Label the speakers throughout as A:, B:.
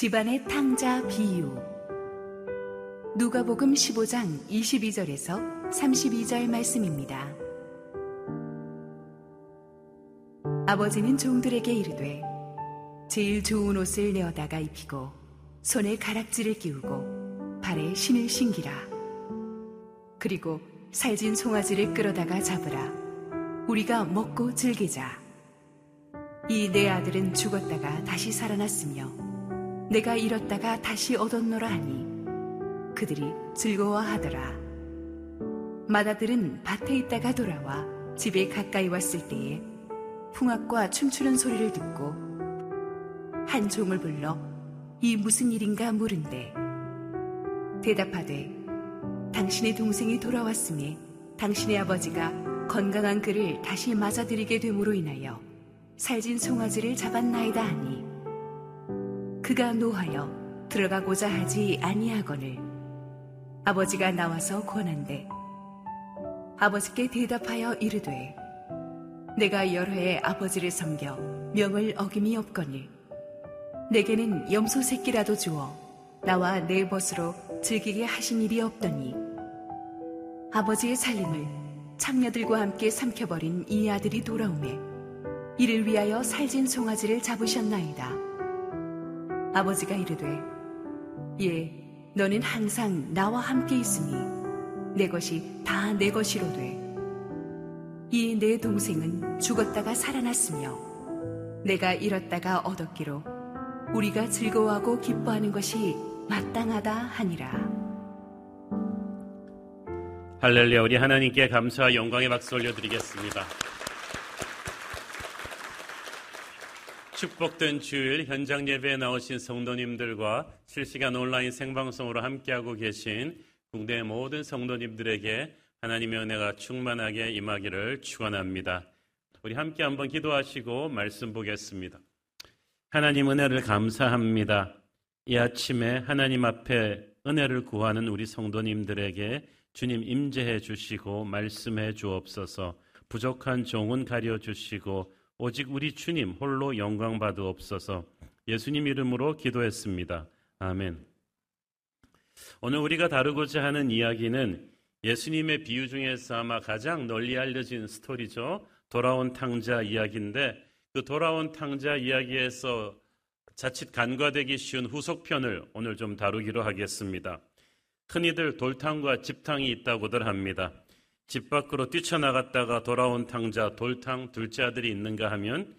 A: 집안의 탕자 비유. 누가복음 15장 22절에서 32절 말씀입니다. 아버지는 종들에게 이르되 제일 좋은 옷을 내어다가 입히고 손에 가락지를 끼우고 발에 신을 신기라. 그리고 살진 송아지를 끌어다가 잡으라. 우리가 먹고 즐기자. 이 내 아들은 죽었다가 다시 살아났으며 내가 잃었다가 다시 얻었노라 하니 그들이 즐거워하더라. 마다들은 밭에 있다가 돌아와 집에 가까이 왔을 때에 풍악과 춤추는 소리를 듣고 한 종을 불러 이 무슨 일인가 물은데 대답하되 당신의 동생이 돌아왔음에 당신의 아버지가 건강한 그를 다시 맞아들이게 됨으로 인하여 살진 송아지를 잡았나이다 하니 그가 노하여 들어가고자 하지 아니하거늘 아버지가 나와서 권한대 아버지께 대답하여 이르되 내가 해 아버지를 섬겨 명을 어김이 없거늘 내게는 염소 새끼라도 주어 나와 내 벗으로 즐기게 하신 일이 없더니 아버지의 살림을 창녀들과 함께 삼켜버린 이 아들이 돌아오매 이를 위하여 살진 송아지를 잡으셨나이다. 아버지가 이르되 예 너는 항상 나와 함께 있으니 내 것이 다 내 것이로되 이내 동생은 죽었다가 살아났으며 내가 잃었다가 얻었기로 우리가 즐거워하고 기뻐하는 것이 마땅하다 하니라
B: 할렐루야 우리 하나님께 감사와 영광의 박수 올려드리겠습니다. 축복된 주일 현장 예배에 나오신 성도님들과 실시간 온라인 생방송으로 함께하고 계신 국내 모든 성도님들에게 하나님의 은혜가 충만하게 임하기를 축원합니다. 우리 함께 한번 기도하시고 말씀 보겠습니다. 하나님 은혜를 감사합니다. 이 아침에 하나님 앞에 은혜를 구하는 우리 성도님들에게 주님 임재해 주시고 말씀해 주옵소서 부족한 종은 가려 주시고 오직 우리 주님 홀로 영광 받으옵소서 예수님 이름으로 기도했습니다. 아멘. 오늘 우리가 다루고자 하는 이야기는 예수님의 비유 중에서 아마 가장 널리 알려진 스토리죠. 돌아온 탕자 이야기인데 그 돌아온 탕자 이야기에서 자칫 간과되기 쉬운 후속편을 오늘 좀 다루기로 하겠습니다. 흔히들 돌탕과 집탕이 있다고들 합니다. 집 밖으로 뛰쳐나갔다가 돌아온 탕자 돌탕 둘째 아들이 있는가 하면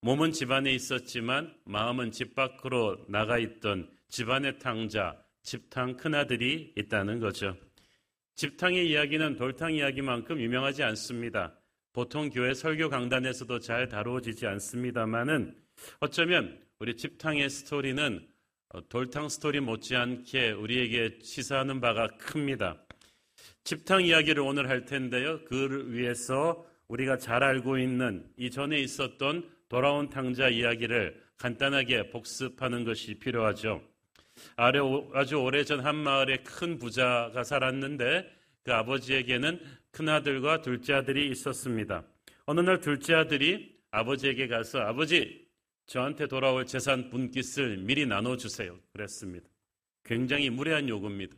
B: 몸은 집안에 있었지만 마음은 집 밖으로 나가 있던 집안의 탕자 집탕 큰아들이 있다는 거죠. 집탕의 이야기는 돌탕 이야기만큼 유명하지 않습니다. 보통 교회 설교 강단에서도 잘 다루어지지 않습니다만은 어쩌면 우리 집탕의 스토리는 돌탕 스토리 못지않게 우리에게 시사하는 바가 큽니다. 집탕 이야기를 오늘 할 텐데요. 그를 위해서 우리가 잘 알고 있는 이전에 있었던 돌아온 탕자 이야기를 간단하게 복습하는 것이 필요하죠. 아주 오래전 한 마을에 큰 부자가 살았는데 그 아버지에게는 큰아들과 둘째 아들이 있었습니다. 어느 날 둘째 아들이 아버지에게 가서 아버지 저한테 돌아올 재산 분깃을 미리 나눠주세요. 그랬습니다. 굉장히 무례한 요구입니다.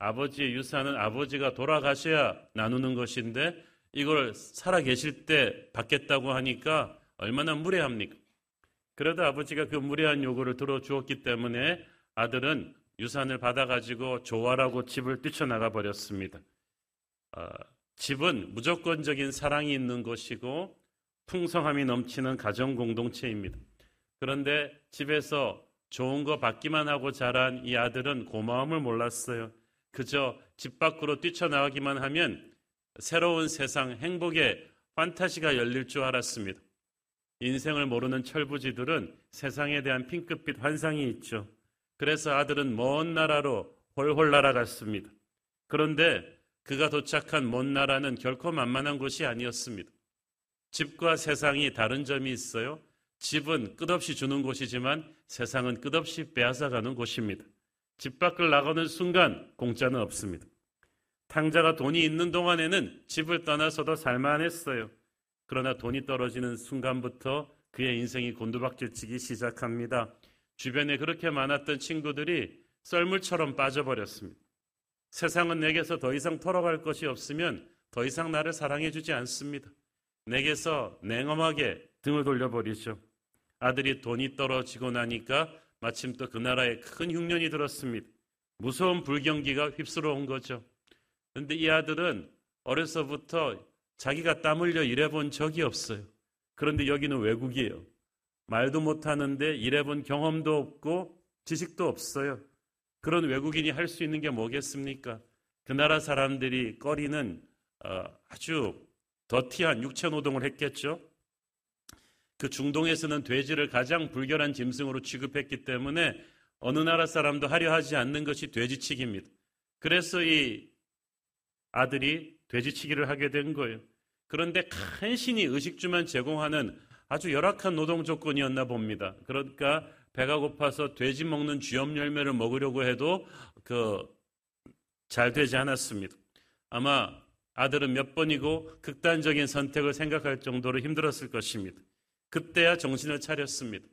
B: 아버지의 유산은 아버지가 돌아가셔야 나누는 것인데 이걸 살아 계실 때 받겠다고 하니까 얼마나 무례합니까? 그래도 아버지가 그 무례한 요구를 들어주었기 때문에 아들은 유산을 받아가지고 조화라고 집을 뛰쳐나가 버렸습니다. 어, 집은 무조건적인 사랑이 있는 것이고 풍성함이 넘치는 가정 공동체입니다. 그런데 집에서 좋은 거 받기만 하고 자란 이 아들은 고마움을 몰랐어요. 그저 집 밖으로 뛰쳐나가기만 하면 새로운 세상, 행복의 판타지가 열릴 줄 알았습니다. 인생을 모르는 철부지들은 세상에 대한 핑크빛 환상이 있죠. 그래서 아들은 먼 나라로 홀홀 날아갔습니다. 그런데 그가 도착한 먼 나라는 결코 만만한 곳이 아니었습니다. 집과 세상이 다른 점이 있어요. 집은 끝없이 주는 곳이지만 세상은 끝없이 빼앗아가는 곳입니다. 집 밖을 나가는 순간 공짜는 없습니다. 탕자가 돈이 있는 동안에는 집을 떠나서도 살만했어요. 그러나 돈이 떨어지는 순간부터 그의 인생이 곤두박질치기 시작합니다. 주변에 그렇게 많았던 친구들이 썰물처럼 빠져버렸습니다. 세상은 내게서 더 이상 털어갈 것이 없으면 더 이상 나를 사랑해주지 않습니다. 내게서 냉엄하게 등을 돌려버리죠. 아들이 돈이 떨어지고 나니까 마침 또 그 나라에 큰 흉년이 들었습니다. 무서운 불경기가 휩쓸어온 거죠. 그런데 이 아들은 어려서부터 자기가 땀 흘려 일해본 적이 없어요. 그런데 여기는 외국이에요. 말도 못하는데 일해본 경험도 없고 지식도 없어요. 그런 외국인이 할 수 있는 게 뭐겠습니까? 그 나라 사람들이 꺼리는 어, 아주 더티한 육체 노동을 했겠죠. 그 중동에서는 돼지를 가장 불결한 짐승으로 취급했기 때문에 어느 나라 사람도 하려 하지 않는 것이 돼지치기입니다. 그래서 이 아들이 돼지치기를 하게 된 거예요. 그런데 간신히 의식주만 제공하는 아주 열악한 노동 조건이었나 봅니다. 그러니까 배가 고파서 돼지 먹는 쥐염 열매를 먹으려고 해도 그 잘 되지 않았습니다. 아마 아들은 몇 번이고 극단적인 선택을 생각할 정도로 힘들었을 것입니다. 그때야 정신을 차렸습니다.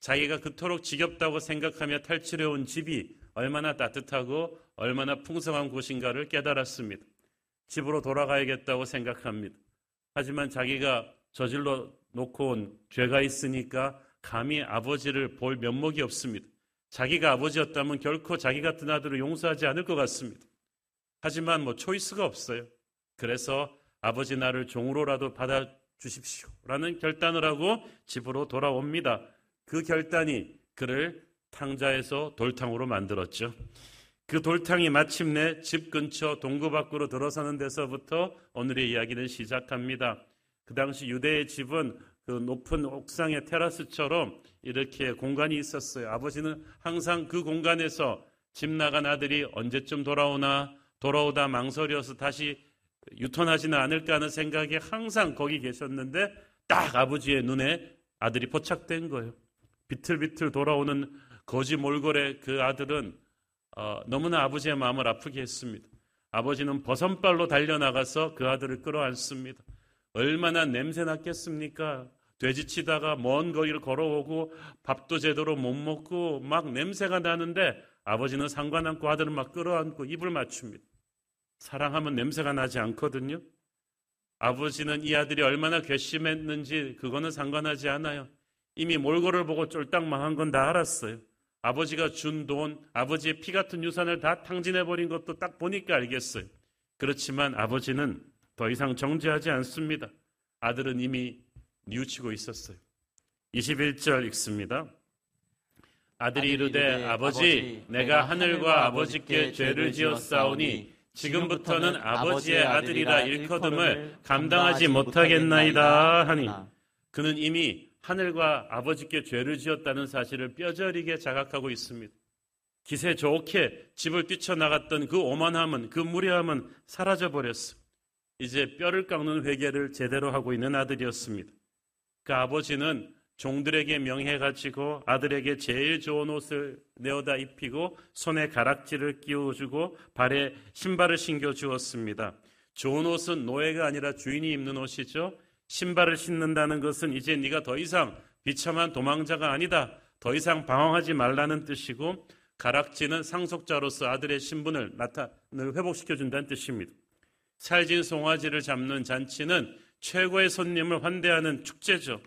B: 자기가 그토록 지겹다고 생각하며 탈출해 온 집이 얼마나 따뜻하고 얼마나 풍성한 곳인가를 깨달았습니다. 집으로 돌아가야겠다고 생각합니다. 하지만 자기가 저질러 놓고 온 죄가 있으니까 감히 아버지를 볼 면목이 없습니다. 자기가 아버지였다면 결코 자기 같은 아들을 용서하지 않을 것 같습니다. 하지만 뭐 초이스가 없어요. 그래서 아버지 나를 종으로라도 받아 주십시오 라는 결단을 하고 집으로 돌아옵니다. 그 결단이 그를 탕자에서 돌탕으로 만들었죠. 그 돌탕이 마침내 집 근처 동구 밖으로 들어서는 데서부터 오늘의 이야기는 시작합니다. 그 당시 유대의 집은 그 높은 옥상의 테라스처럼 이렇게 공간이 있었어요. 아버지는 항상 그 공간에서 집 나간 아들이 언제쯤 돌아오나 돌아오다 망설여서 다시 유턴하지는 않을까 하는 생각에 항상 거기 계셨는데 딱 아버지의 눈에 아들이 포착된 거예요. 비틀비틀 돌아오는 거지 몰골의 그 아들은 어, 너무나 아버지의 마음을 아프게 했습니다. 아버지는 버선발로 달려나가서 그 아들을 끌어안습니다. 얼마나 냄새 났겠습니까? 돼지 치다가 먼 거리를 걸어오고 밥도 제대로 못 먹고 막 냄새가 나는데 아버지는 상관 않고 아들을 막 끌어안고 입을 맞춥니다. 사랑하면 냄새가 나지 않거든요. 아버지는 이 아들이 얼마나 괘씸했는지 그거는 상관하지 않아요. 이미 몰골을 보고 쫄딱 망한 건 다 알았어요. 아버지가 준 돈, 아버지의 피 같은 유산을 다 탕진해버린 것도 딱 보니까 알겠어요. 그렇지만 아버지는 더 이상 정죄하지 않습니다. 아들은 이미 뉘우치고 있었어요. 21절 읽습니다. 아들이 이르되 아버지 내가 하늘과 아버지께 죄를 지었사오니 지금부터는 아버지의 아들이라 일커듬을 감당하지 못하겠나이다 하니 그는 이미 하늘과 아버지께 죄를 지었다는 사실을 뼈저리게 자각하고 있습니다. 기세 좋게 집을 뛰쳐나갔던 그 오만함은 그 무례함은 사라져 버렸어. 이제 뼈를 깎는 회개를 제대로 하고 있는 아들이었습니다. 그 아버지는 종들에게 명해 가지고 아들에게 제일 좋은 옷을 내어다 입히고 손에 가락지를 끼워주고 발에 신발을 신겨 주었습니다. 좋은 옷은 노예가 아니라 주인이 입는 옷이죠. 신발을 신는다는 것은 이제 네가 더 이상 비참한 도망자가 아니다. 더 이상 방황하지 말라는 뜻이고 가락지는 상속자로서 아들의 신분을 나타를 회복시켜 준다는 뜻입니다. 살진 송아지를 잡는 잔치는 최고의 손님을 환대하는 축제죠.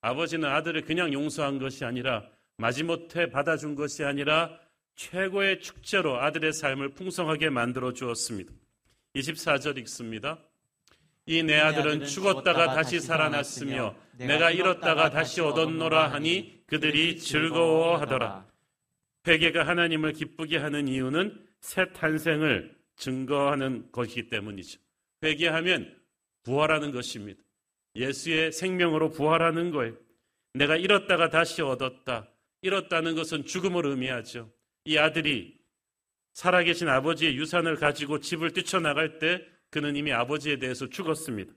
B: 아버지는 아들을 그냥 용서한 것이 아니라 마지못해 받아준 것이 아니라 최고의 축제로 아들의 삶을 풍성하게 만들어 주었습니다. 24절 읽습니다. 이 내 아들은 죽었다가 다시 살아났으며 내가 잃었다가 다시 얻었노라 하니 그들이 즐거워하더라. 회개가 하나님을 기쁘게 하는 이유는 새 탄생을 증거하는 것이기 때문이죠. 회개하면 부활하는 것입니다. 예수의 생명으로 부활하는 거예요. 내가 잃었다가 다시 얻었다. 잃었다는 것은 죽음을 의미하죠. 이 아들이 살아계신 아버지의 유산을 가지고 집을 뛰쳐나갈 때 그는 이미 아버지에 대해서 죽었습니다.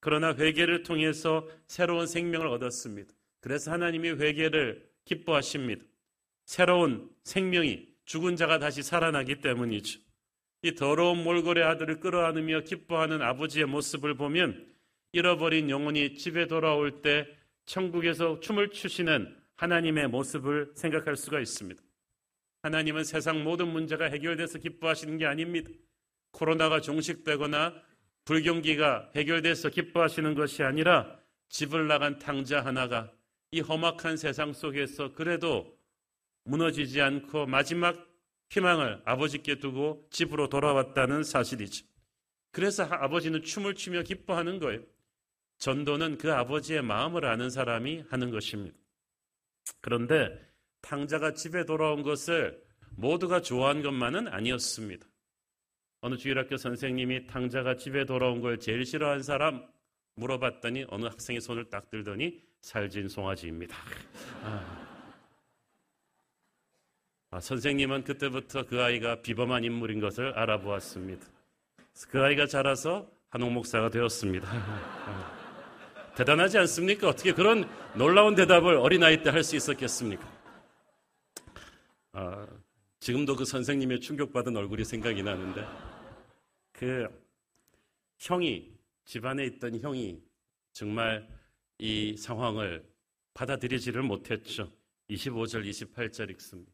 B: 그러나 회개를 통해서 새로운 생명을 얻었습니다. 그래서 하나님이 회개를 기뻐하십니다. 새로운 생명이 죽은 자가 다시 살아나기 때문이죠. 이 더러운 몰골의 아들을 끌어안으며 기뻐하는 아버지의 모습을 보면 잃어버린 영혼이 집에 돌아올 때 천국에서 춤을 추시는 하나님의 모습을 생각할 수가 있습니다. 하나님은 세상 모든 문제가 해결돼서 기뻐하시는 게 아닙니다. 코로나가 종식되거나 불경기가 해결돼서 기뻐하시는 것이 아니라 집을 나간 탕자 하나가 이 험악한 세상 속에서 그래도 무너지지 않고 마지막 희망을 아버지께 두고 집으로 돌아왔다는 사실이죠. 그래서 아버지는 춤을 추며 기뻐하는 거예요. 전도는 그 아버지의 마음을 아는 사람이 하는 것입니다. 그런데 탕자가 집에 돌아온 것을 모두가 좋아한 것만은 아니었습니다. 어느 주일학교 선생님이 탕자가 집에 돌아온 걸 제일 싫어한 사람 물어봤더니 어느 학생이 손을 딱 들더니 살진 송아지입니다. 아. 아, 선생님은 그때부터 그 아이가 비범한 인물인 것을 알아보았습니다. 그 아이가 자라서 한옥 목사가 되었습니다. 아. 대단하지 않습니까? 어떻게 그런 놀라운 대답을 어린아이 때 할 수 있었겠습니까? 아, 지금도 그 선생님의 충격받은 얼굴이 생각이 나는데 그 형이 집안에 있던 형이 정말 이 상황을 받아들이지를 못했죠. 25절 28절 읽습니다.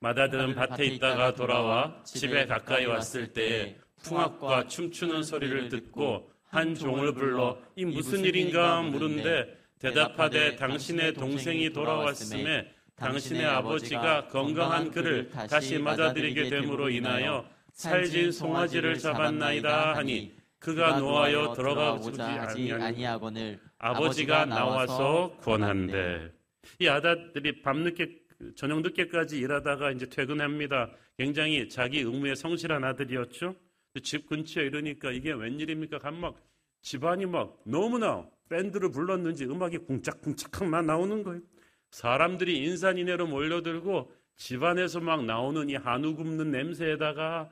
B: 마다들은 밭에 있다가 돌아와 집에 가까이 왔을 때에 풍악과 춤추는 소리를 듣고 한 종을 불러 이 무슨 일인가 물은데 대답하되 당신의 동생이 돌아왔음에 당신의 아버지가 건강한 그를 다시 맞아들이게 됨으로 인하여 살진 송아지를 잡았나이다 하니 그가 노하여 들어가지 아니하거늘 아버지가 나와서 권한대. 이 아다들이 밤늦게 저녁 늦게까지 일하다가 이제 퇴근합니다. 굉장히 자기 의무에 성실한 아들이었죠. 집 근처에 이러니까 이게 웬일입니까? 간막 집안이 막 너무나 밴드를 불렀는지 음악이 쿵짝쿵짝만 나오는 거예요. 사람들이 인산인해로 몰려들고 집안에서 막 나오는 이 한우 굽는 냄새에다가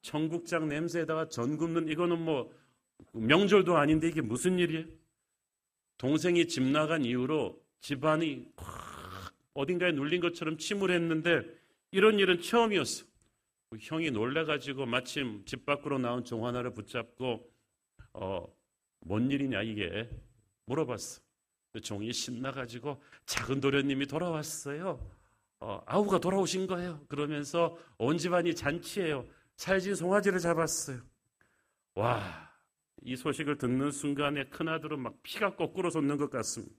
B: 청국장 냄새에다가 전 굽는 이거는 뭐 명절도 아닌데 이게 무슨 일이에요? 동생이 집 나간 이후로 집안이 어딘가에 눌린 것처럼 침울했는데 이런 일은 처음이었어. 형이 놀래가지고 마침 집 밖으로 나온 종 하나를 붙잡고 어, 뭔 일이냐 이게 물어봤어. 그 종이 신나가지고 작은 도련님이 돌아왔어요. 어, 아우가 돌아오신 거예요. 그러면서 온 집안이 잔치예요. 살진 송아지를 잡았어요. 와, 이 소식을 듣는 순간에 큰아들은 막 피가 거꾸로 솟는 것 같습니다.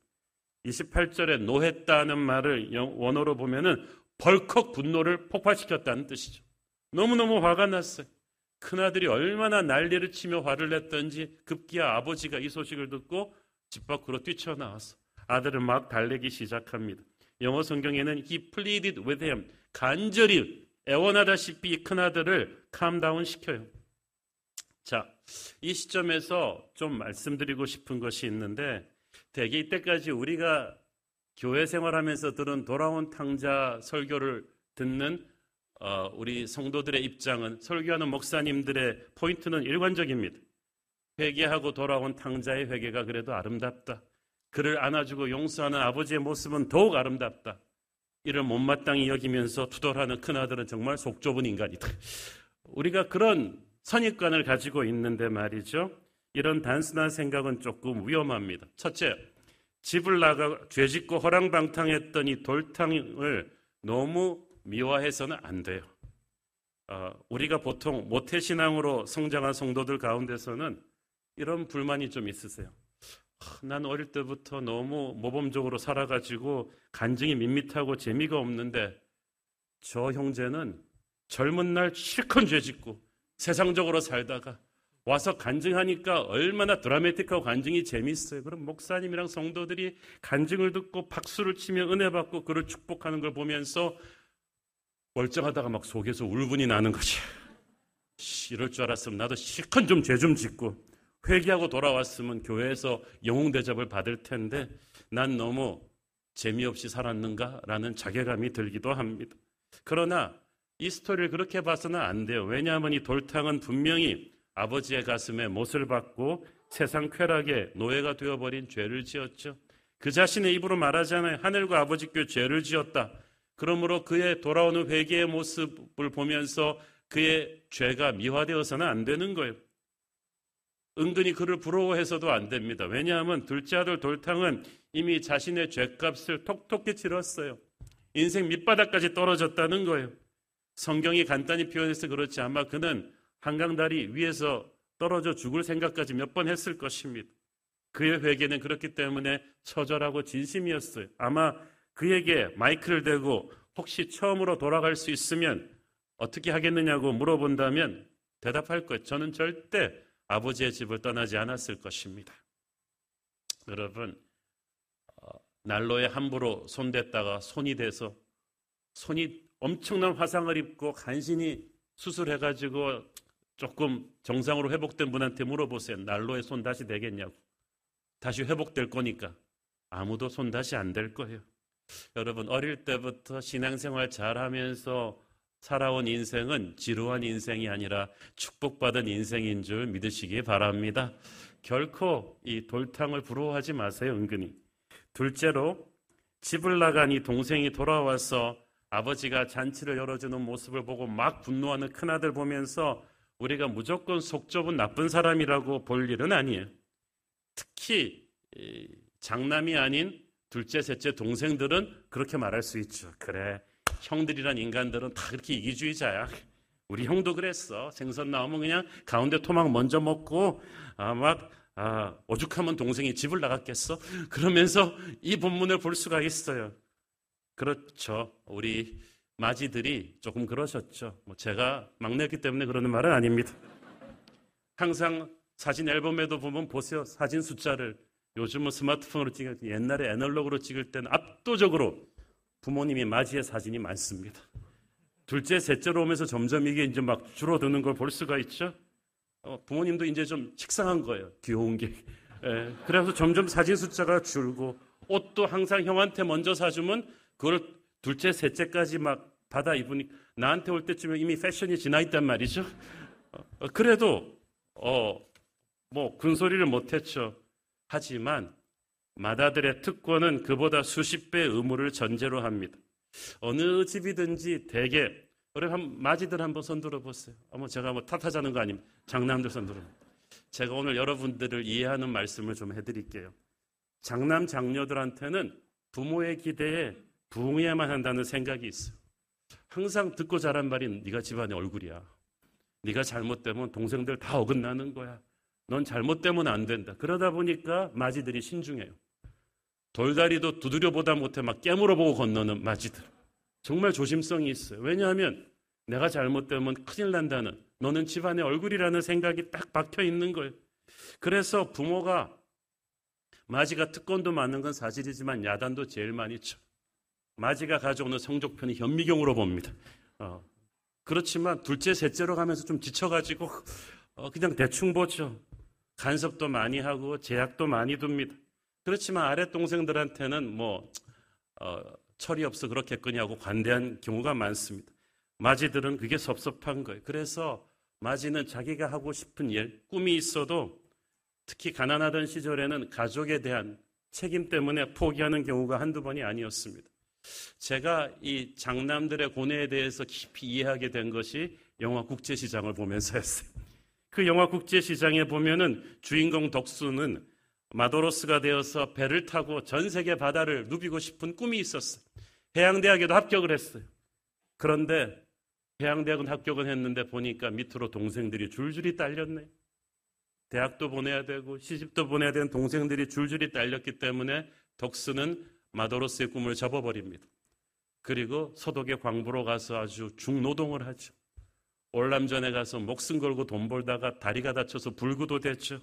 B: 28절에 노했다는 말을 원어로 보면은 벌컥 분노를 폭발시켰다는 뜻이죠. 너무너무 화가 났어요. 큰아들이 얼마나 난리를 치며 화를 냈던지 급기야 아버지가 이 소식을 듣고 집 밖으로 뛰쳐나와서 아들을 막 달래기 시작합니다. 영어 성경에는 he pleaded with him 간절히 애원하다시피 큰아들을 캄다운 시켜요. 자, 이 시점에서 좀 말씀드리고 싶은 것이 있는데 대개 이때까지 우리가 교회 생활하면서 들은 돌아온 탕자 설교를 듣는 어, 우리 성도들의 입장은 설교하는 목사님들의 포인트는 일관적입니다. 회개하고 돌아온 탕자의 회개가 그래도 아름답다. 그를 안아주고 용서하는 아버지의 모습은 더욱 아름답다. 이를 못마땅히 여기면서 투덜하는 큰아들은 정말 속 좁은 인간이다. 우리가 그런 선입관을 가지고 있는데 말이죠. 이런 단순한 생각은 조금 위험합니다. 첫째, 집을 나가 죄 짓고 허랑방탕했던 이 돌탕을 너무 미화해서는 안 돼요. 어, 우리가 보통 모태신앙으로 성장한 성도들 가운데서는 이런 불만이 좀 있으세요. 난 어릴 때부터 너무 모범적으로 살아가지고 간증이 밋밋하고 재미가 없는데 저 형제는 젊은 날 실컷 죄 짓고 세상적으로 살다가 와서 간증하니까 얼마나 드라마틱하고 간증이 재밌어요. 그럼 목사님이랑 성도들이 간증을 듣고 박수를 치며 은혜 받고 그를 축복하는 걸 보면서 멀쩡하다가 막 속에서 울분이 나는 거지. 이럴 줄 알았으면 나도 실컷 좀 죄 좀 짓고 회개하고 돌아왔으면 교회에서 영웅 대접을 받을 텐데 난 너무 재미없이 살았는가라는 자괴감이 들기도 합니다. 그러나 이 스토리를 그렇게 봐서는 안 돼요. 왜냐하면 이 돌탕은 분명히 아버지의 가슴에 못을 받고 세상 쾌락의 노예가 되어버린 죄를 지었죠. 그 자신의 입으로 말하잖아요. 하늘과 아버지께 죄를 지었다. 그러므로 그의 돌아오는 회개의 모습을 보면서 그의 죄가 미화되어서는 안 되는 거예요. 은근히 그를 부러워해서도 안 됩니다. 왜냐하면 둘째 아들 돌탕은 이미 자신의 죄값을 톡톡히 치렀어요. 인생 밑바닥까지 떨어졌다는 거예요. 성경이 간단히 표현해서 그렇지 아마 그는 한강다리 위에서 떨어져 죽을 생각까지 몇 번 했을 것입니다. 그의 회개는 그렇기 때문에 처절하고 진심이었어요. 아마 그에게 마이크를 대고 혹시 처음으로 돌아갈 수 있으면 어떻게 하겠느냐고 물어본다면 대답할 거예요. 저는 절대 아버지의 집을 떠나지 않았을 것입니다. 여러분, 어, 난로에 함부로 손댔다가 손이 돼서 손이 엄청난 화상을 입고 간신히 수술해가지고 조금 정상으로 회복된 분한테 물어보세요. 난로에 손 다시 되겠냐고. 다시 회복될 거니까. 아무도 손 다시 안 될 거예요. 여러분, 어릴 때부터 신앙생활 잘 하면서 살아온 인생은 지루한 인생이 아니라 축복받은 인생인 줄 믿으시기 바랍니다. 결코 이 돌탕을 부러워하지 마세요, 은근히. 둘째로, 집을 나간 이 동생이 돌아와서 아버지가 잔치를 열어주는 모습을 보고 막 분노하는 큰아들 보면서 우리가 무조건 속 좁은 나쁜 사람이라고 볼 일은 아니에요. 특히 장남이 아닌 둘째, 셋째 동생들은 그렇게 말할 수 있죠. 그래, 형들이란 인간들은 다 그렇게 이기주의자야. 우리 형도 그랬어. 생선 나오면 그냥 가운데 토막 먼저 먹고 아, 막 아, 오죽하면 동생이 집을 나갔겠어? 그러면서 이 본문을 볼 수가 있어요. 그렇죠. 우리 마지들이 조금 그러셨죠. 뭐 제가 막내였기 때문에 그러는 말은 아닙니다. 항상 사진 앨범에도 보면 보세요. 사진 숫자를 요즘은 스마트폰으로 찍을 때 옛날에 애널로그로 찍을 때는 압도적으로 부모님이 맞이의 사진이 많습니다. 둘째, 셋째로 오면서 점점 이게 이제 막 줄어드는 걸 볼 수가 있죠. 어, 부모님도 이제 좀 식상한 거예요. 귀여운 게. 예, 그래서 점점 사진 숫자가 줄고 옷도 항상 형한테 먼저 사주면 그걸 둘째, 셋째까지 막 받아 입으니 나한테 올 때쯤에 이미 패션이 지나 있단 말이죠. 어, 그래도 어, 뭐 군소리를 못했죠. 하지만 마다들의 특권은 그보다 수십 배 의무를 전제로 합니다. 어느 집이든지 대개 우리 한 마지들 한번 손들어 보세요. 어머 제가 뭐 탓하자는 거 아닙니다. 장남들 손들어. 제가 오늘 여러분들을 이해하는 말씀을 좀 해드릴게요. 장남 장녀들한테는 부모의 기대에 부응해야만 한다는 생각이 있어요. 항상 듣고 자란 말이 네가 집안의 얼굴이야. 네가 잘못되면 동생들 다 어긋나는 거야. 넌 잘못되면 안 된다. 그러다 보니까 마지들이 신중해요. 돌다리도 두드려 보다 못해 막 깨물어 보고 건너는 마지들. 정말 조심성이 있어요. 왜냐하면 내가 잘못되면 큰일 난다는 너는 집안의 얼굴이라는 생각이 딱 박혀 있는 거예요. 그래서 부모가 마지가 특권도 많은 건 사실이지만 야단도 제일 많이 쳐. 마지가 가져오는 성적편이 현미경으로 봅니다. 어, 그렇지만 둘째, 셋째로 가면서 좀 지쳐가지고 어, 그냥 대충 보죠. 간섭도 많이 하고 제약도 많이 둡니다. 그렇지만 아랫 동생들한테는 뭐 어, 철이 없어 그렇겠거냐고 관대한 경우가 많습니다. 마지들은 그게 섭섭한 거예요. 그래서 마지는 자기가 하고 싶은 일, 꿈이 있어도 특히 가난하던 시절에는 가족에 대한 책임 때문에 포기하는 경우가 한두 번이 아니었습니다. 제가 이 장남들의 고뇌에 대해서 깊이 이해하게 된 것이 영화 국제시장을 보면서였어요. 그 영화 국제 시장에 보면은 주인공 덕수는 마도로스가 되어서 배를 타고 전 세계 바다를 누비고 싶은 꿈이 있었어요. 해양대학에도 합격을 했어요. 그런데 해양대학은 합격은 했는데 보니까 밑으로 동생들이 줄줄이 딸렸네. 대학도 보내야 되고 시집도 보내야 되는 동생들이 줄줄이 딸렸기 때문에 덕수는 마도로스의 꿈을 접어버립니다. 그리고 서독의 광부로 가서 아주 중노동을 하죠. 월남전에 가서 목숨 걸고 돈 벌다가 다리가 다쳐서 불구도 됐죠.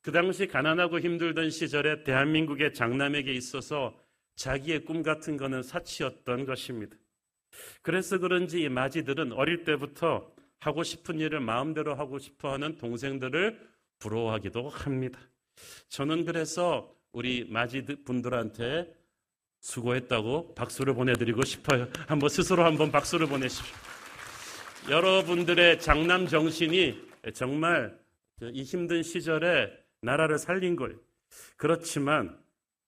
B: 그 당시 가난하고 힘들던 시절에 대한민국의 장남에게 있어서 자기의 꿈 같은 거는 사치였던 것입니다. 그래서 그런지 이 마지들은 어릴 때부터 하고 싶은 일을 마음대로 하고 싶어 하는 동생들을 부러워하기도 합니다. 저는 그래서 우리 마지 분들한테 수고했다고 박수를 보내드리고 싶어요. 한번 스스로 한번 박수를 보내십시오. 여러분들의 장남 정신이 정말 이 힘든 시절에 나라를 살린 거예요. 그렇지만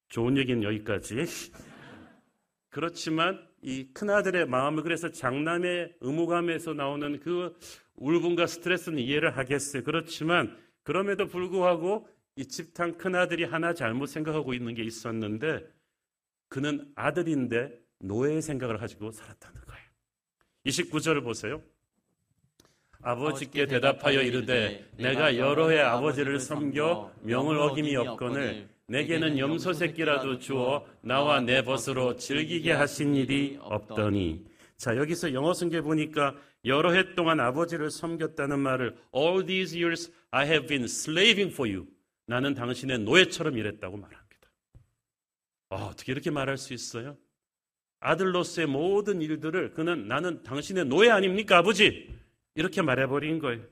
B: 좋은 얘기는 여기까지. 그렇지만 이 큰아들의 마음을 그래서 장남의 의무감에서 나오는 그 울분과 스트레스는 이해를 하겠어요. 그렇지만 그 그럼에도 불구하고 이 집탕 큰아들이 하나 잘못 생각하고 있는 게 있었는데 그는 아들인데 노예의 생각을 가지고 살았다는 거예요. 29절을 보세요. 아버지께 대답하여 이르되 내가 여러 해 아버지를 섬겨 명을 어김이 없거늘 내게는 염소 새끼라도 주어 나와 내 벗으로 즐기게 하신 일이 없더니 자 여기서 영어 성경 보니까 여러 해 동안 아버지를 섬겼다는 말을 all these years I have been slaving for you 나는 당신의 노예처럼 일했다고 말합니다. 어, 어떻게 이렇게 말할 수 있어요? 아들로서의 모든 일들을 그는 나는 당신의 노예 아닙니까 아버지 이렇게 말해버린 거예요.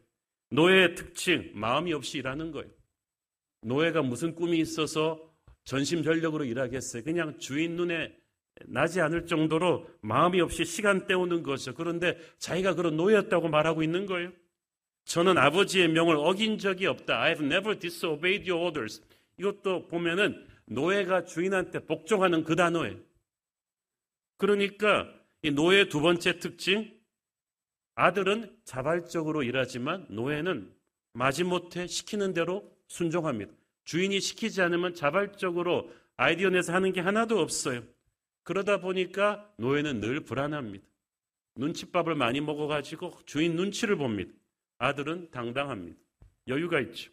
B: 노예의 특징, 마음이 없이 일하는 거예요. 노예가 무슨 꿈이 있어서 전심전력으로 일하겠어요. 그냥 주인 눈에 나지 않을 정도로 마음이 없이 시간 때우는 거죠. 그런데 자기가 그런 노예였다고 말하고 있는 거예요. 저는 아버지의 명을 어긴 적이 없다. I've never disobeyed your orders. 이것도 보면은 노예가 주인한테 복종하는 그 단어예요. 그러니까 이 노예의 두 번째 특징, 아들은 자발적으로 일하지만 노예는 마지못해 시키는 대로 순종합니다. 주인이 시키지 않으면 자발적으로 아이디어 내서 하는 게 하나도 없어요. 그러다 보니까 노예는 늘 불안합니다. 눈칫밥을 많이 먹어가지고 주인 눈치를 봅니다. 아들은 당당합니다. 여유가 있죠.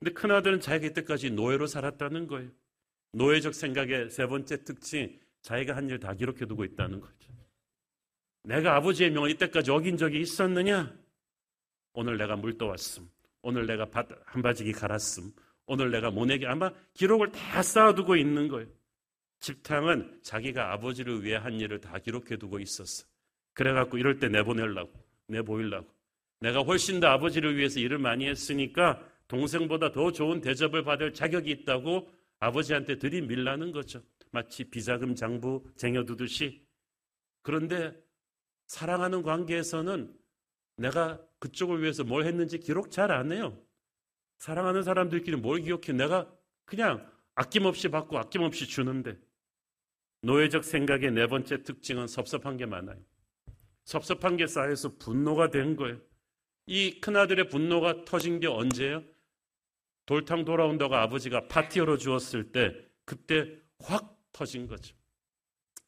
B: 근데 큰아들은 자기가 이때까지 노예로 살았다는 거예요. 노예적 생각의 세 번째 특징, 자기가 한 일 다 기록해 두고 있다는 거죠. 내가 아버지의 명을 이때까지 어긴 적이 있었느냐? 오늘 내가 물 떠왔음. 오늘 내가 밭, 한 바지기 갈았음. 오늘 내가 모내기 아마 기록을 다 쌓아두고 있는 거예요. 집탕은 자기가 아버지를 위해 한 일을 다 기록해 두고 있었어. 그래갖고 이럴 때 내보내려고, 내보이려고. 내가 훨씬 더 아버지를 위해서 일을 많이 했으니까 동생보다 더 좋은 대접을 받을 자격이 있다고 아버지한테 들이밀라는 거죠. 마치 비자금 장부 쟁여두듯이. 그런데 사랑하는 관계에서는 내가 그쪽을 위해서 뭘 했는지 기록 잘 안 해요. 사랑하는 사람들끼리 뭘 기억해? 내가 그냥 아낌없이 받고 아낌없이 주는데. 노예적 생각의 네 번째 특징은 섭섭한 게 많아요. 섭섭한 게 쌓여서 분노가 된 거예요. 이 큰아들의 분노가 터진 게 언제예요? 돌탕 돌아온다고 아버지가 파티 열어 주었을 때 그때 확 터진 거죠.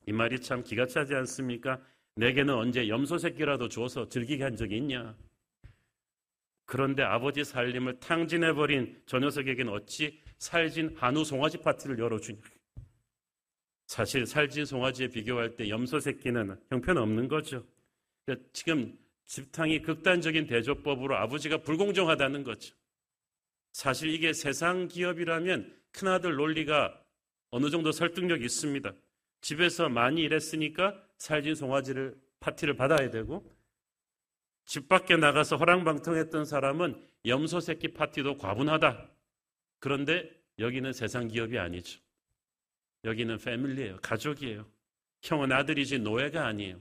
B: 이 말이 참 기가 차지 않습니까? 내게는 언제 염소 새끼라도 줘서 즐기게 한 적이 있냐? 그런데 아버지 살림을 탕진해버린 저 녀석에게는 어찌 살진 한우 송아지 파티를 열어주냐? 사실 살진 송아지에 비교할 때 염소 새끼는 형편없는 거죠. 그러니까 지금 집탕이 극단적인 대조법으로 아버지가 불공정하다는 거죠. 사실 이게 세상 기업이라면 큰아들 논리가 어느 정도 설득력이 있습니다. 집에서 많이 일했으니까 살진 송아지를 파티를 받아야 되고 집 밖에 나가서 허랑방통했던 사람은 염소 새끼 파티도 과분하다. 그런데 여기는 세상 기업이 아니죠. 여기는 family예요. 가족이에요. 형은 아들이지 노예가 아니에요.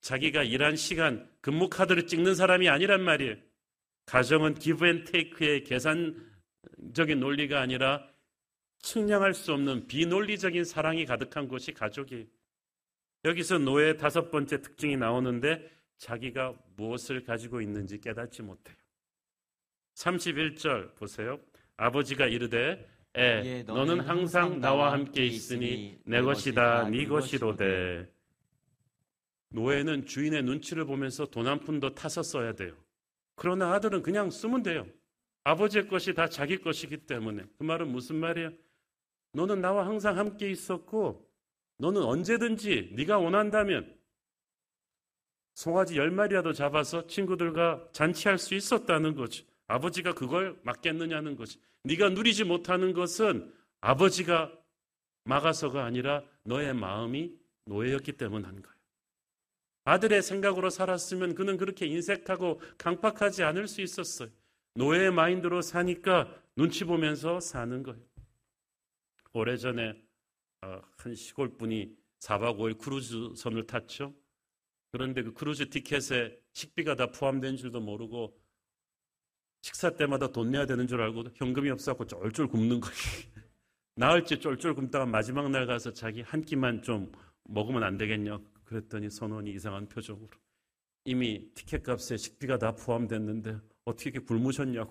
B: 자기가 일한 시간 근무 카드를 찍는 사람이 아니란 말이에요. 가정은 give and take의 계산적인 논리가 아니라 측량할 수 없는 비논리적인 사랑이 가득한 곳이 가족이에요. 여기서 노예의 다섯 번째 특징이 나오는데 자기가 무엇을 가지고 있는지 깨닫지 못해요. 31절 보세요. 아버지가 이르되 에 예, 너는 항상 나와 함께 있으니 내 것이다 네 것이로되 노예는 주인의 눈치를 보면서 돈 한 푼도 타서 써야 돼요. 그러나 아들은 그냥 쓰면 돼요. 아버지의 것이 다 자기 것이기 때문에 그 말은 무슨 말이에요? 너는 나와 항상 함께 있었고 너는 언제든지 네가 원한다면 송아지 열 마리라도 잡아서 친구들과 잔치할 수 있었다는 거죠. 아버지가 그걸 막겠느냐는 거지. 네가 누리지 못하는 것은 아버지가 막아서가 아니라 너의 마음이 노예였기 때문 한 거예요. 아들의 생각으로 살았으면 그는 그렇게 인색하고 강팍하지 않을 수 있었어요. 노예의 마인드로 사니까 눈치 보면서 사는 거예요. 오래전에 어, 한 시골 분이 4박 5일 크루즈선을 탔죠. 그런데 그 크루즈 티켓에 식비가 다 포함된 줄도 모르고 식사 때마다 돈 내야 되는 줄 알고 현금이 없어갖고 쫄쫄 굶는 거예요. 나흘째 쫄쫄 굶다가 마지막 날 가서 자기 한 끼만 좀 먹으면 안 되겠냐. 그랬더니 선원이 이상한 표정으로 이미 티켓 값에 식비가 다 포함됐는데 어떻게 굶으셨냐고.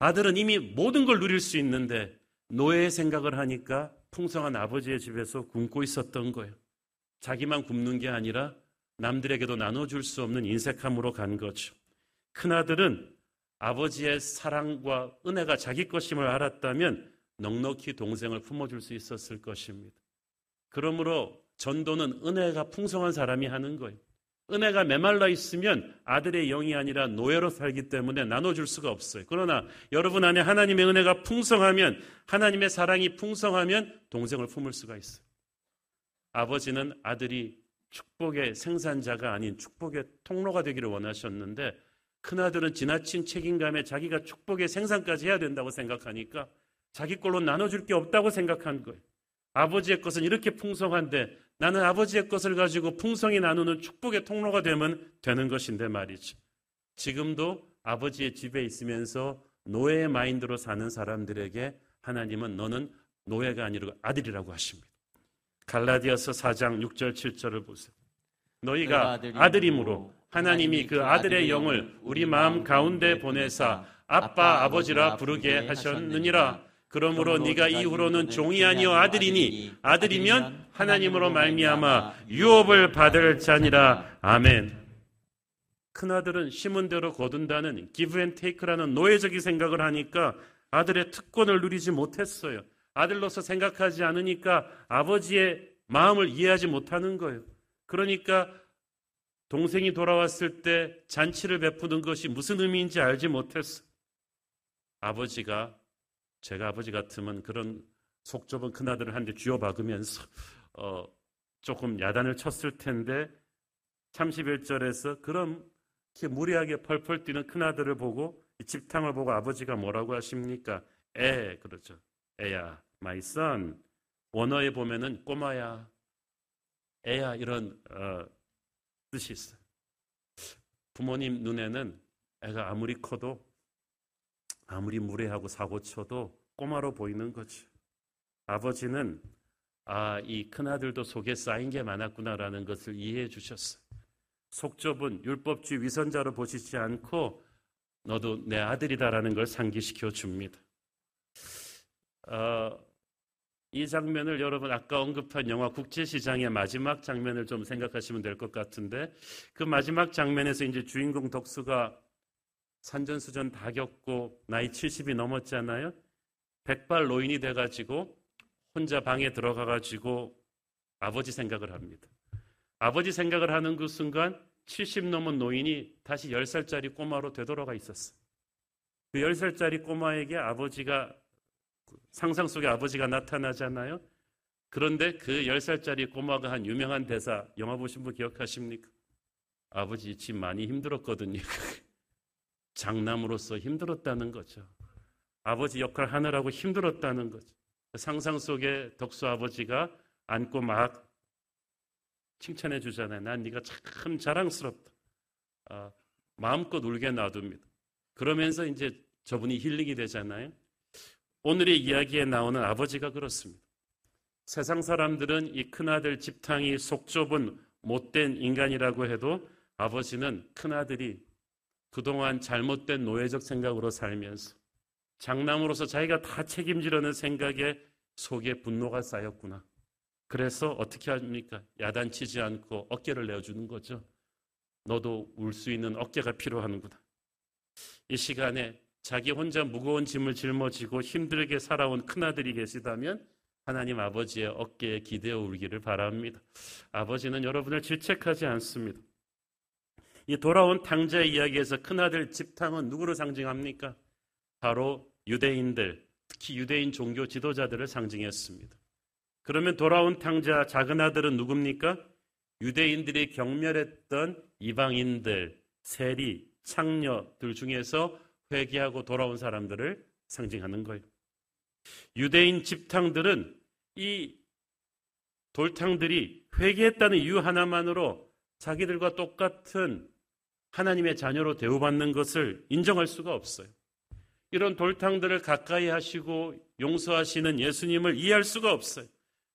B: 아들은 이미 모든 걸 누릴 수 있는데 노예의 생각을 하니까 풍성한 아버지의 집에서 굶고 있었던 거예요. 자기만 굶는 게 아니라 남들에게도 나눠줄 수 없는 인색함으로 간 거죠. 큰아들은 아버지의 사랑과 은혜가 자기 것임을 알았다면 넉넉히 동생을 품어줄 수 있었을 것입니다. 그러므로 전도는 은혜가 풍성한 사람이 하는 거예요. 은혜가 메말라 있으면 아들의 영이 아니라 노예로 살기 때문에 나눠줄 수가 없어요. 그러나 여러분 안에 하나님의 은혜가 풍성하면 하나님의 사랑이 풍성하면 동생을 품을 수가 있어요. 아버지는 아들이 축복의 생산자가 아닌 축복의 통로가 되기를 원하셨는데 큰아들은 지나친 책임감에 자기가 축복의 생산까지 해야 된다고 생각하니까 자기 걸로 나눠줄 게 없다고 생각한 거예요. 아버지의 것은 이렇게 풍성한데 나는 아버지의 것을 가지고 풍성히 나누는 축복의 통로가 되면 되는 것인데 말이죠. 지금도 아버지의 집에 있으면서 노예의 마인드로 사는 사람들에게 하나님은 너는 노예가 아니라 아들이라고 하십니다. 갈라디아서 4장 6절 7절을 보세요. 너희가 아들이므로 하나님이 그 아들의 영을 우리 마음 가운데 보내사 아빠 아버지라 부르게 하셨느니라. 그러므로 네가 이후로는 종이 아니요 아들이니 아들이면 하나님으로 말미암아 유업을 받을 자니라. 아멘. 큰아들은 심은 대로 거둔다는 give and take라는 노예적인 생각을 하니까 아들의 특권을 누리지 못했어요. 아들로서 생각하지 않으니까 아버지의 마음을 이해하지 못하는 거예요. 그러니까 동생이 돌아왔을 때 잔치를 베푸는 것이 무슨 의미인지 알지 못했어. 아버지가 제가 아버지 같으면 그런 속 좁은 큰아들을 한 대 쥐어박으면서 어, 조금 야단을 쳤을 텐데 31절에서 그런 이렇게 무리하게 펄펄 뛰는 큰아들을 보고 이 집탕을 보고 아버지가 뭐라고 하십니까? 애 그러죠. 애야, my son. 원어에 보면은 꼬마야, 애야 이런 어, 뜻이 있어요. 부모님 눈에는 애가 아무리 커도 아무리 무례하고 사고쳐도 꼬마로 보이는 거죠. 아버지는 아, 이 큰아들도 속에 쌓인 게 많았구나라는 것을 이해해 주셨어요. 속 좁은 율법주의 위선자로 보시지 않고 너도 내 아들이다라는 걸 상기시켜 줍니다. 어, 이 장면을 여러분 아까 언급한 영화 국제시장의 마지막 장면을 좀 생각하시면 될 것 같은데 그 마지막 장면에서 이제 주인공 덕수가 산전수전 다 겪고 나이 70이 넘었잖아요. 백발 노인이 돼가지고 혼자 방에 들어가가지고 아버지 생각을 합니다. 아버지 생각을 하는 그 순간 70 넘은 노인이 다시 10살짜리 꼬마로 되돌아가 있었어. 그 10살짜리 꼬마에게 아버지가 상상 속에 아버지가 나타나잖아요. 그런데 그 10살짜리 꼬마가 한 유명한 대사, 영화 보신 분 기억하십니까? 아버지 집 많이 힘들었거든요. 장남으로서 힘들었다는 거죠. 아버지 역할 하느라고 힘들었다는 거죠. 상상 속에 덕수 아버지가 안고 막 칭찬해 주잖아요. 난 네가 참 자랑스럽다. 아, 마음껏 울게 놔둡니다. 그러면서 이제 저분이 힐링이 되잖아요. 오늘의 이야기에 나오는 아버지가 그렇습니다. 세상 사람들은 이 큰아들 집탕이 속 좁은 못된 인간이라고 해도 아버지는 큰아들이 그동안 잘못된 노예적 생각으로 살면서 장남으로서 자기가 다 책임지려는 생각에 속에 분노가 쌓였구나. 그래서 어떻게 합니까? 야단치지 않고 어깨를 내어주는 거죠. 너도 울 수 있는 어깨가 필요하는구나. 이 시간에 자기 혼자 무거운 짐을 짊어지고 힘들게 살아온 큰아들이 계시다면 하나님 아버지의 어깨에 기대어 울기를 바랍니다. 아버지는 여러분을 질책하지 않습니다. 이 돌아온 탕자의 이야기에서 큰아들 집탕은 누구를 상징합니까? 바로 유대인들, 특히 유대인 종교 지도자들을 상징했습니다. 그러면 돌아온 탕자 작은 아들은 누굽니까? 유대인들이 경멸했던 이방인들, 세리, 창녀들 중에서 회개하고 돌아온 사람들을 상징하는 거예요. 유대인 집탕들은 이 돌탕들이 회개했다는 이유 하나만으로 자기들과 똑같은 하나님의 자녀로 대우받는 것을 인정할 수가 없어요. 이런 돌탕들을 가까이 하시고 용서하시는 예수님을 이해할 수가 없어요.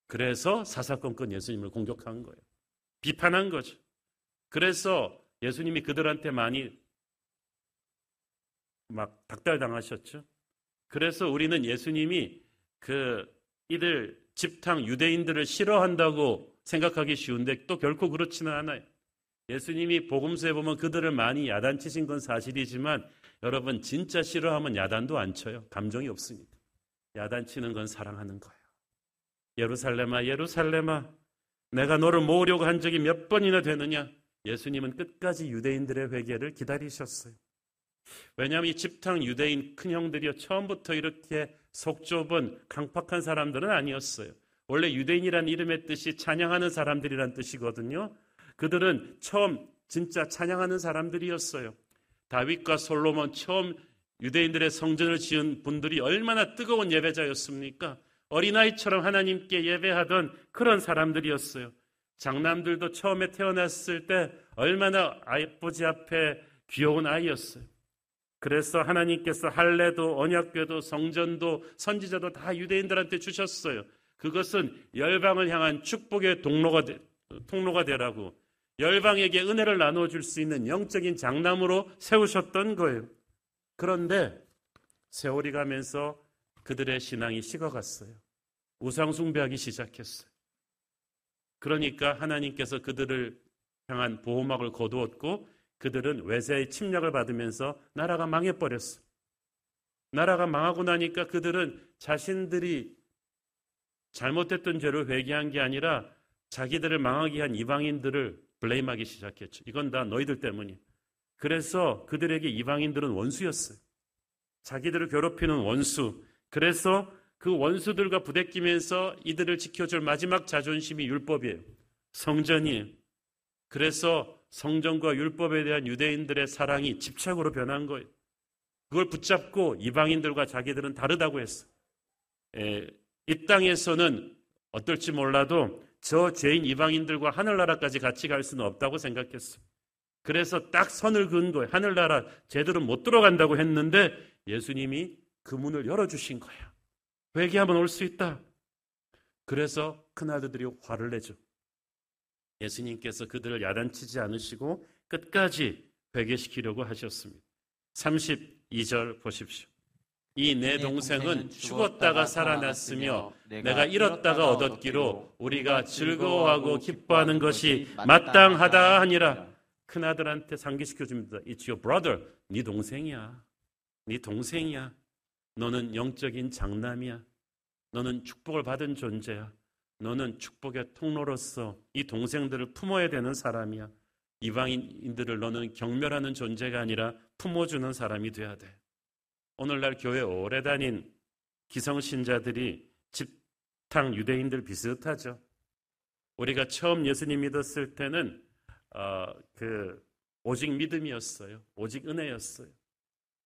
B: 그래서 사사건건 예수님을 공격한 거예요. 비판한 거죠. 그래서 예수님이 그들한테 많이 막 박달당하셨죠. 그래서 우리는 예수님이 그 이들 집탕 유대인들을 싫어한다고 생각하기 쉬운데 또 결코 그렇지는 않아요. 예수님이 복음서에 보면 그들을 많이 야단치신 건 사실이지만 여러분 진짜 싫어하면 야단도 안 쳐요. 감정이 없으니까. 야단치는 건 사랑하는 거예요. 예루살렘아 예루살렘아 내가 너를 모으려고 한 적이 몇 번이나 되느냐? 예수님은 끝까지 유대인들의 회개를 기다리셨어요. 왜냐하면 이 집탕 유대인 큰형들이요 처음부터 이렇게 속 좁은 강팍한 사람들은 아니었어요. 원래 유대인이란 이름의 뜻이 찬양하는 사람들이란 뜻이거든요. 그들은 처음 진짜 찬양하는 사람들이었어요. 다윗과 솔로몬 처음 유대인들의 성전을 지은 분들이 얼마나 뜨거운 예배자였습니까? 어린아이처럼 하나님께 예배하던 그런 사람들이었어요. 장남들도 처음에 태어났을 때 얼마나 아버지 앞에 귀여운 아이였어요. 그래서 하나님께서 할례도 언약궤도 성전도 선지자도 다 유대인들한테 주셨어요. 그것은 열방을 향한 축복의 동로가 되, 통로가 되라고 열방에게 은혜를 나눠 줄 수 있는 영적인 장남으로 세우셨던 거예요. 그런데 세월이 가면서 그들의 신앙이 식어갔어요. 우상숭배하기 시작했어요. 그러니까 하나님께서 그들을 향한 보호막을 거두었고 그들은 외세의 침략을 받으면서 나라가 망해버렸어요. 나라가 망하고 나니까 그들은 자신들이 잘못했던 죄를 회개한 게 아니라 자기들을 망하게 한 이방인들을 블레임하기 시작했죠. 이건 다 너희들 때문이. 그래서 그들에게 이방인들은 원수였어요. 자기들을 괴롭히는 원수. 그래서 그 원수들과 부대끼면서 이들을 지켜줄 마지막 자존심이 율법이에요. 성전이에요. 그래서 성전과 율법에 대한 유대인들의 사랑이 집착으로 변한 거예요. 그걸 붙잡고 이방인들과 자기들은 다르다고 했어. 에, 이 땅에서는 어떨지 몰라도 저 죄인 이방인들과 하늘나라까지 같이 갈 수는 없다고 생각했어. 그래서 딱 선을 그은 거예요. 하늘나라 제대로 못 들어간다고 했는데 예수님이 그 문을 열어주신 거야. 회개하면 올 수 있다. 그래서 큰아들들이 화를 내죠. 예수님께서 그들을 야단치지 않으시고 끝까지 회개시키려고 하셨습니다. 32절 보십시오. 이 내 동생은 죽었다가 살아났으며 내가 잃었다가 얻었기로 우리가 즐거워하고 기뻐하는 것이 마땅하다 하니라. 큰아들한테 상기시켜 줍니다. It's your brother. 네 동생이야. 네 동생이야. 너는 영적인 장남이야. 너는 축복을 받은 존재야. 너는 축복의 통로로서 이 동생들을 품어야 되는 사람이야. 이방인들을 너는 경멸하는 존재가 아니라 품어주는 사람이 돼야 돼. 오늘날 교회 오래 다닌 기성신자들이 집탕 유대인들 비슷하죠. 우리가 처음 예수님 믿었을 때는 어, 그 오직 믿음이었어요. 오직 은혜였어요.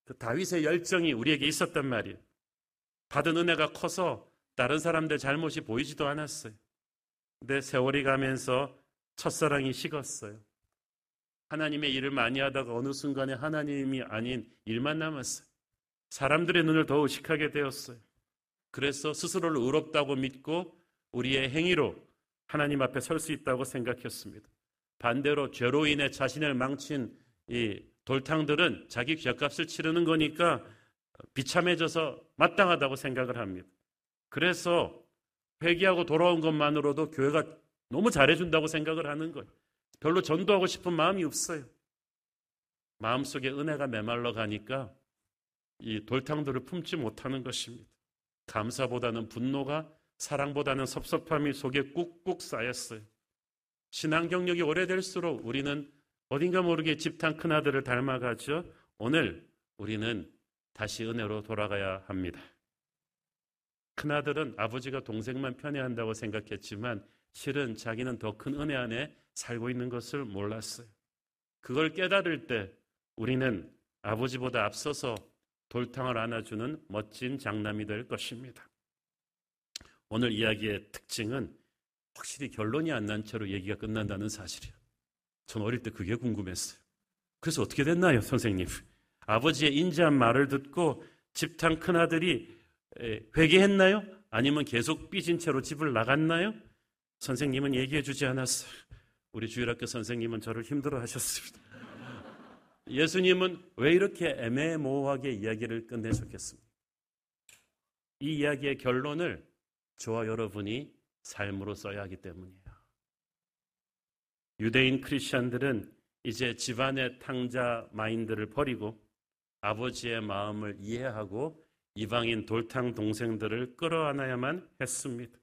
B: 그 다윗의 열정이 우리에게 있었단 말이에요. 받은 은혜가 커서 다른 사람들 잘못이 보이지도 않았어요. 근데 세월이 가면서 첫사랑이 식었어요. 하나님의 일을 많이 하다가 어느 순간에 하나님이 아닌 일만 남았어요. 사람들의 눈을 더 의식하게 되었어요. 그래서 스스로를 의롭다고 믿고 우리의 행위로 하나님 앞에 설 수 있다고 생각했습니다. 반대로 죄로 인해 자신을 망친 이 돌탕들은 자기 죄값을 치르는 거니까 비참해져서 마땅하다고 생각을 합니다. 그래서 회개하고 돌아온 것만으로도 교회가 너무 잘해준다고 생각을 하는 거예요. 별로 전도하고 싶은 마음이 없어요. 마음속에 은혜가 메말라 가니까 이 돌탕들을 품지 못하는 것입니다. 감사보다는 분노가 사랑보다는 섭섭함이 속에 꾹꾹 쌓였어요. 신앙 경력이 오래될수록 우리는 어딘가 모르게 집탕 큰아들을 닮아가죠. 오늘 우리는 다시 은혜로 돌아가야 합니다. 큰아들은 아버지가 동생만 편애한다고 생각했지만 실은 자기는 더 큰 은혜 안에 살고 있는 것을 몰랐어요. 그걸 깨달을 때 우리는 아버지보다 앞서서 돌탕을 안아주는 멋진 장남이 될 것입니다. 오늘 이야기의 특징은 확실히 결론이 안 난 채로 얘기가 끝난다는 사실이에요. 전 어릴 때 그게 궁금했어요. 그래서 어떻게 됐나요, 선생님? 아버지의 인자한 말을 듣고 집탕 큰아들이 회개했나요? 아니면 계속 삐진 채로 집을 나갔나요? 선생님은 얘기해 주지 않았어요. 우리 주일학교 선생님은 저를 힘들어 하셨습니다. 예수님은 왜 이렇게 애매모호하게 이야기를 끝내셨겠습니까? 이 이야기의 결론을 저와 여러분이 삶으로 써야 하기 때문이에요. 유대인 크리스천들은 이제 집안의 탕자 마인드를 버리고 아버지의 마음을 이해하고 이방인 돌탕 동생들을 끌어안아야만 했습니다.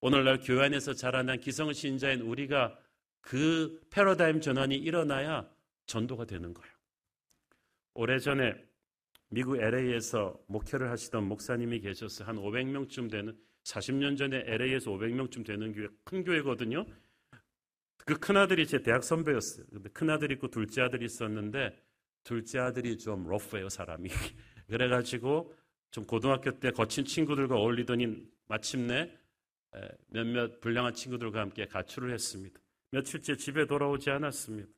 B: 오늘날 교회 안에서 자라난 기성신자인 우리가 그 패러다임 전환이 일어나야 전도가 되는 거예요. 오래전에 미국 LA에서 목회를 하시던 목사님이 계셨어요. 한 500명쯤 되는 40년 전에 LA에서 500명쯤 되는 교회 큰 교회거든요. 그 큰아들이 제 대학 선배였어요. 근데 큰아들 있고 둘째 아들이 있었는데 둘째 아들이 좀 러프해요, 사람이. 그래 가지고 좀 고등학교 때 거친 친구들과 어울리더니 마침내 몇몇 불량한 친구들과 함께 가출을 했습니다. 며칠째 집에 돌아오지 않았습니다.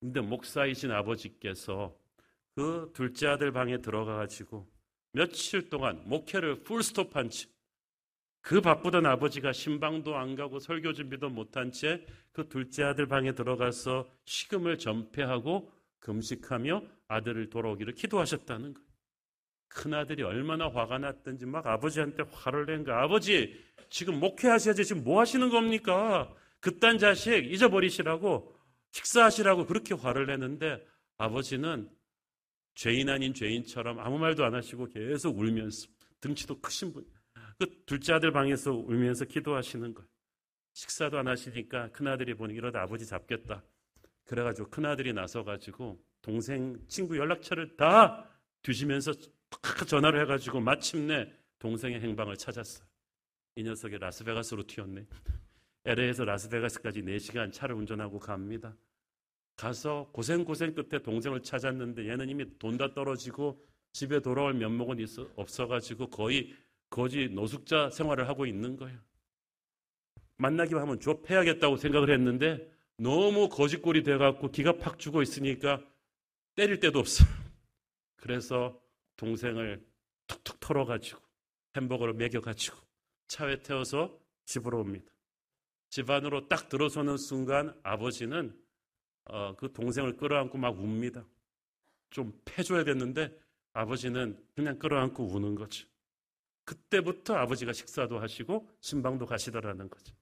B: 근데 목사이신 아버지께서 그 둘째 아들 방에 들어가 가지고 며칠 동안 목회를 풀스톱한 채 그 바쁘던 아버지가 신방도 안 가고 설교 준비도 못한 채 그 둘째 아들 방에 들어가서 식음을 전폐하고 금식하며 아들을 돌아오기를 기도하셨다는 거예요. 큰 아들이 얼마나 화가 났던지 막 아버지한테 화를 낸 거야. 아버지, 지금 목회하셔야지 지금 뭐 하시는 겁니까? 그딴 자식 잊어버리시라고 식사하시라고 그렇게 화를 내는데 아버지는 죄인 아닌 죄인처럼 아무 말도 안 하시고 계속 울면서 등치도 크신 분. 그 둘째 아들 방에서 울면서 기도하시는 거예요. 식사도 안 하시니까 큰아들이 보니 이러다 아버지 잡겠다. 그래가지고 큰아들이 나서가지고 동생 친구 연락처를 다 뒤지면서 전화를 해가지고 마침내 동생의 행방을 찾았어요. 이 녀석이 라스베가스로 튀었네. LA에서 라스베가스까지 4시간 차를 운전하고 갑니다. 가서 고생고생 끝에 동생을 찾았는데 얘는 이미 돈 다 떨어지고 집에 돌아올 면목은 있어, 없어가지고 거의 거지 노숙자 생활을 하고 있는 거예요. 만나기만 하면 좁해야겠다고 생각을 했는데 너무 거짓골이 돼갖고 기가 팍 죽어 있으니까 때릴 데도 없어요. 그래서 동생을 툭툭 털어가지고 햄버거를 먹여가지고 차에 태워서 집으로 옵니다. 집 안으로 딱 들어서는 순간 아버지는 어, 그 동생을 끌어안고 막 웁니다. 좀 패줘야 됐는데 아버지는 그냥 끌어안고 우는 거죠. 그때부터 아버지가 식사도 하시고 신방도 가시더라는 거죠.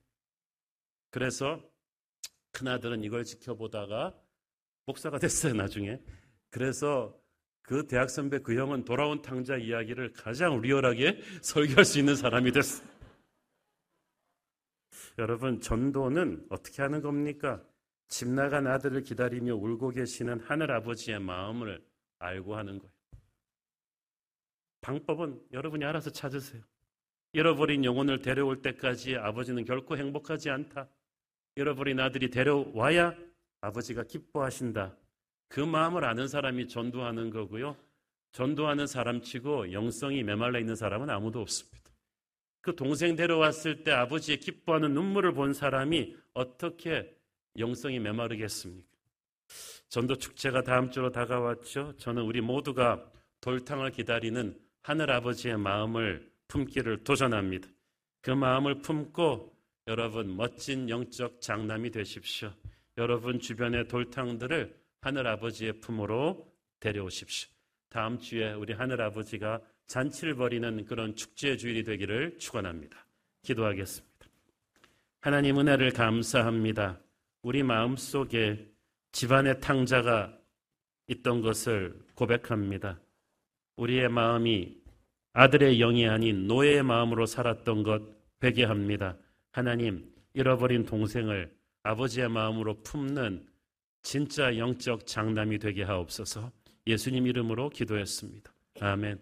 B: 그래서 큰아들은 이걸 지켜보다가 목사가 됐어요, 나중에. 그래서 그 대학 선배 그 형은 돌아온 탕자 이야기를 가장 리얼하게 설교할 수 있는 사람이 됐어요. 여러분, 전도는 어떻게 하는 겁니까? 집 나간 아들을 기다리며 울고 계시는 하늘 아버지의 마음을 알고 하는 거예요. 방법은 여러분이 알아서 찾으세요. 잃어버린 영혼을 데려올 때까지 아버지는 결코 행복하지 않다. 잃어버린 아들이 데려와야 아버지가 기뻐하신다. 그 마음을 아는 사람이 전도하는 거고요. 전도하는 사람치고 영성이 메말라 있는 사람은 아무도 없습니다. 그 동생 데려왔을 때 아버지의 기뻐하는 눈물을 본 사람이 어떻게 영성이 메마르겠습니까? 전도 축제가 다음 주로 다가왔죠. 저는 우리 모두가 돌탕을 기다리는 하늘 아버지의 마음을 품기를 도전합니다. 그 마음을 품고 여러분 멋진 영적 장남이 되십시오. 여러분 주변의 돌탕들을 하늘 아버지의 품으로 데려오십시오. 다음 주에 우리 하늘 아버지가 잔치를 벌이는 그런 축제 주일이 되기를 축원합니다. 기도하겠습니다. 하나님 은혜를 감사합니다. 우리 마음 속에 집안의 탕자가 있던 것을 고백합니다. 우리의 마음이 아들의 영이 아닌 노예의 마음으로 살았던 것 회개합니다. 하나님, 잃어버린 동생을 아버지의 마음으로 품는 진짜 영적 장남이 되게 하옵소서 예수님 이름으로 기도했습니다. 아멘.